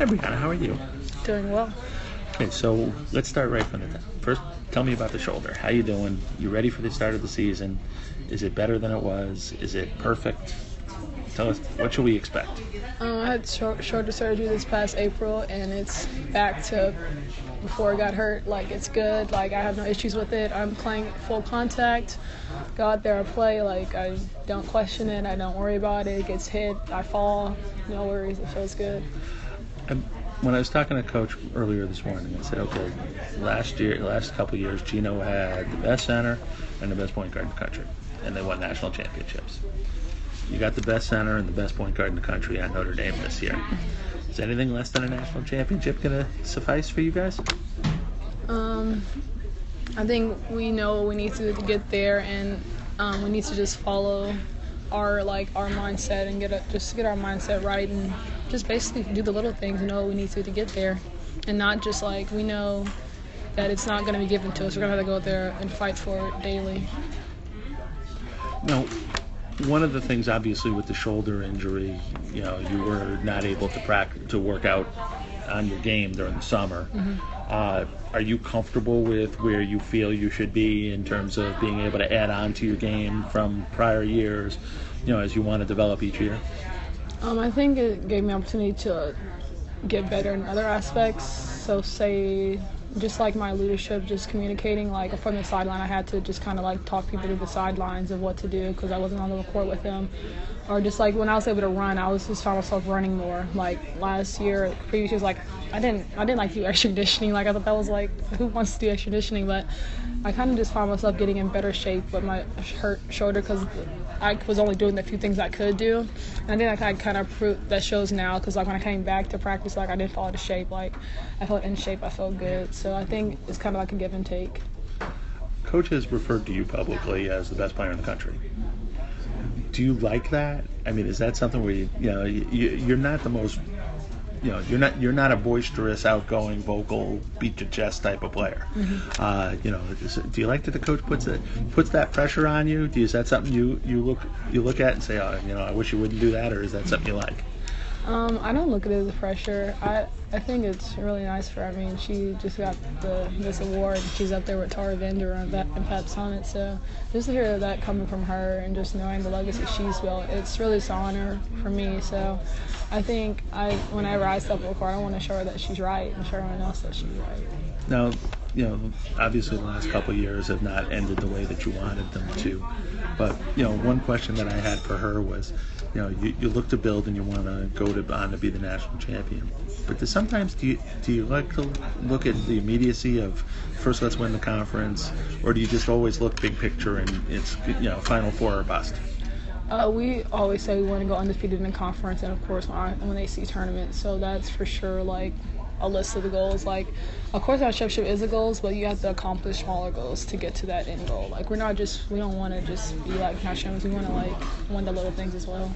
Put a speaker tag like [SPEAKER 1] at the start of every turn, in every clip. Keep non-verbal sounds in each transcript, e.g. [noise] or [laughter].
[SPEAKER 1] Hi, Brianna. How are you?
[SPEAKER 2] Doing well.
[SPEAKER 1] Okay, so let's start right from the top. First, tell me about the shoulder. How you doing? You ready for the start of the season? Is it better than it was? Is it perfect? Tell us what should we expect?
[SPEAKER 2] Um, I had shoulder surgery this past April, and it's back to before I got hurt. Like it's good. Like I have no issues with it. I'm playing full contact. Go out there, I play. Like I don't question it. I don't worry about it. It gets hit. I fall. No worries. It feels good.
[SPEAKER 1] When I was talking to Coach earlier this morning, I said, okay, last year, last couple years, Geno had the best center and the best point guard in the country, and they won national championships. You got the best center and the best point guard in the country at Notre Dame this year. Is anything less than a national championship going to suffice for you guys?
[SPEAKER 2] Um, I think we know we need to get there, and um, we need to just follow our like our mindset and get a, just get our mindset right and just basically do the little things. You know we need to to get there, and not just like we know that it's not going to be given to us. We're going to have to go out there and fight for it daily.
[SPEAKER 1] Now, one of the things, obviously, with the shoulder injury, you know, you were not able to practice to work out on your game during the summer. Uh, are you comfortable with where you feel you should be in terms of being able to add on to your game from prior years, you know, as you want to develop each year?
[SPEAKER 2] Um, I think it gave me opportunity to get better in other aspects. So say just like my leadership, just communicating like from the sideline, I had to just kind of like talk people to the sidelines of what to do because I wasn't on the court with them. Or just like when I was able to run, I was just found myself running more. Like last year, previous years, like I didn't, I didn't like do [laughs] extra conditioning. Like I thought that was like, [laughs] who wants to do extra conditioning? But I kind of just found myself getting in better shape with my hurt shoulder because I was only doing the few things I could do. And I think I kind of proved that shows now because like when I came back to practice, like I didn't fall of shape. Like I felt in shape, I felt good. I think it's kind of like a give and take.
[SPEAKER 1] Coach has referred to you publicly as the best player in the country. Do you like that? I mean, is that something where you, you know you, you're not the most, you know, you're not you're not a boisterous, outgoing, vocal, beat your chest type of player. Uh, you know, is, do you like that the coach puts it puts that pressure on you? Do you, is that something you you look you look at and say, oh, you know, I wish you wouldn't do that, or is that something you like?
[SPEAKER 2] Um, I don't look at it as a pressure. I, I think it's really nice for her. I mean, she just got the this award. She's up there with Tara VanDerveer and, and Pat Summitt. So just to hear that coming from her and just knowing the legacy she's built, it's really an honor for me. So I think I whenever I step on court, I want to show her that she's right and show everyone else that she's right.
[SPEAKER 1] Now, you know, obviously the last couple years have not ended the way that you wanted them to. But, you know, one question that I had for her was, you know, you, you look to build and you want to go to on to be the national champion. But do, sometimes do you, do you like to look at the immediacy of first let's win the conference, or do you just always look big picture and it's, you know, Final Four or bust?
[SPEAKER 2] Uh, we always say we want to go undefeated in conference, and of course when they see tournaments. So that's for sure like a list of the goals. Like, of course our championship is the goals, but you have to accomplish smaller goals to get to that end goal. Like we're not just we don't want to just be like national champions. We want to like win the little things as well.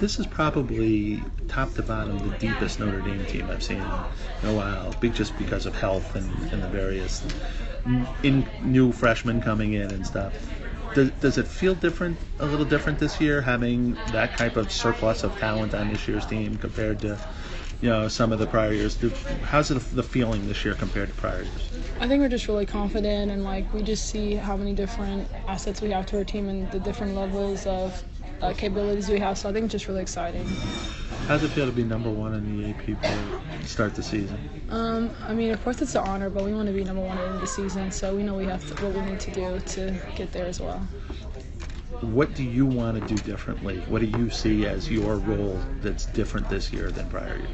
[SPEAKER 1] This is probably top to bottom the deepest Notre Dame team I've seen in a while, just because of health and, and the various in new freshmen coming in and stuff. Does, does it feel different, a little different this year, having that type of surplus of talent on this year's team compared to, you know, some of the prior years? How's it, the feeling this year compared to prior years?
[SPEAKER 2] I think we're just really confident, and like we just see how many different assets we have to our team and the different levels of uh, capabilities we have. So I think it's just really exciting.
[SPEAKER 1] How's it feel to be number one in the AP poll start the season?
[SPEAKER 2] Um, I mean, of course it's an honor, but we want to be number one in the season, so we know we have to, what we need to do to get there as well.
[SPEAKER 1] What do you want to do differently? What do you see as your role that's different this year than prior years?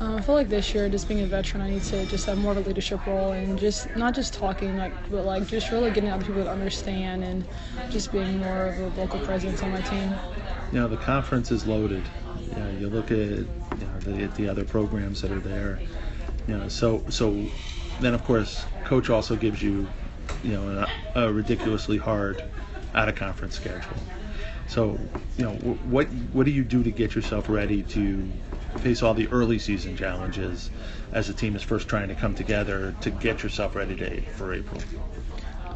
[SPEAKER 2] Um, I feel like this year, just being a veteran, I need to just have more of a leadership role and just not just talking, like, but like just really getting other people to understand and just being more of a vocal presence on my team.
[SPEAKER 1] You know, the conference is loaded. You know, you look at you know, the, the other programs that are there. You know, so so then of course, coach also gives you, you know, a, a ridiculously hard out of conference schedule. So, you know, what what do you do to get yourself ready to face all the early season challenges as the team is first trying to come together to get yourself ready to for April?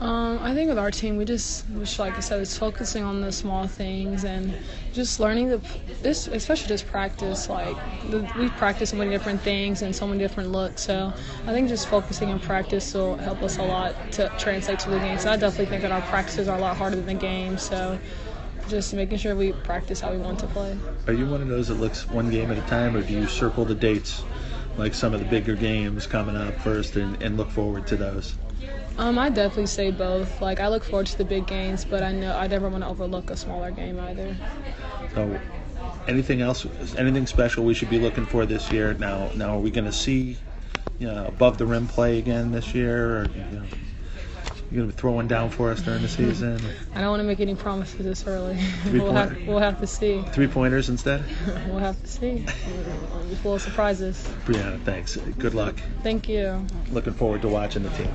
[SPEAKER 2] Um, I think with our team, we just, which like I said, it's focusing on the small things and just learning the, this, especially just practice. Like the, we practice so many different things and so many different looks. So I think just focusing on practice will help us a lot to translate to the game. So I definitely think that our practices are a lot harder than the game. So just making sure we practice how we want to play.
[SPEAKER 1] Are you one of those that looks one game at a time, or do you circle the dates, like some of the bigger games coming up first, and, and look forward to those?
[SPEAKER 2] Um, I definitely say both. Like I look forward to the big games, but I know I never want to overlook a smaller game either.
[SPEAKER 1] So, anything else? Anything special we should be looking for this year? Now, now are we going to see, you know, above the rim play again this year, or you know, you going to throw one down for us during the season? [laughs]
[SPEAKER 2] I don't want to make any promises this early. [laughs] We'll have we'll have to see.
[SPEAKER 1] Three pointers instead. [laughs]
[SPEAKER 2] We'll have to see. Be full of surprises.
[SPEAKER 1] Brianna, thanks. Good luck.
[SPEAKER 2] Thank you.
[SPEAKER 1] Looking forward to watching the team.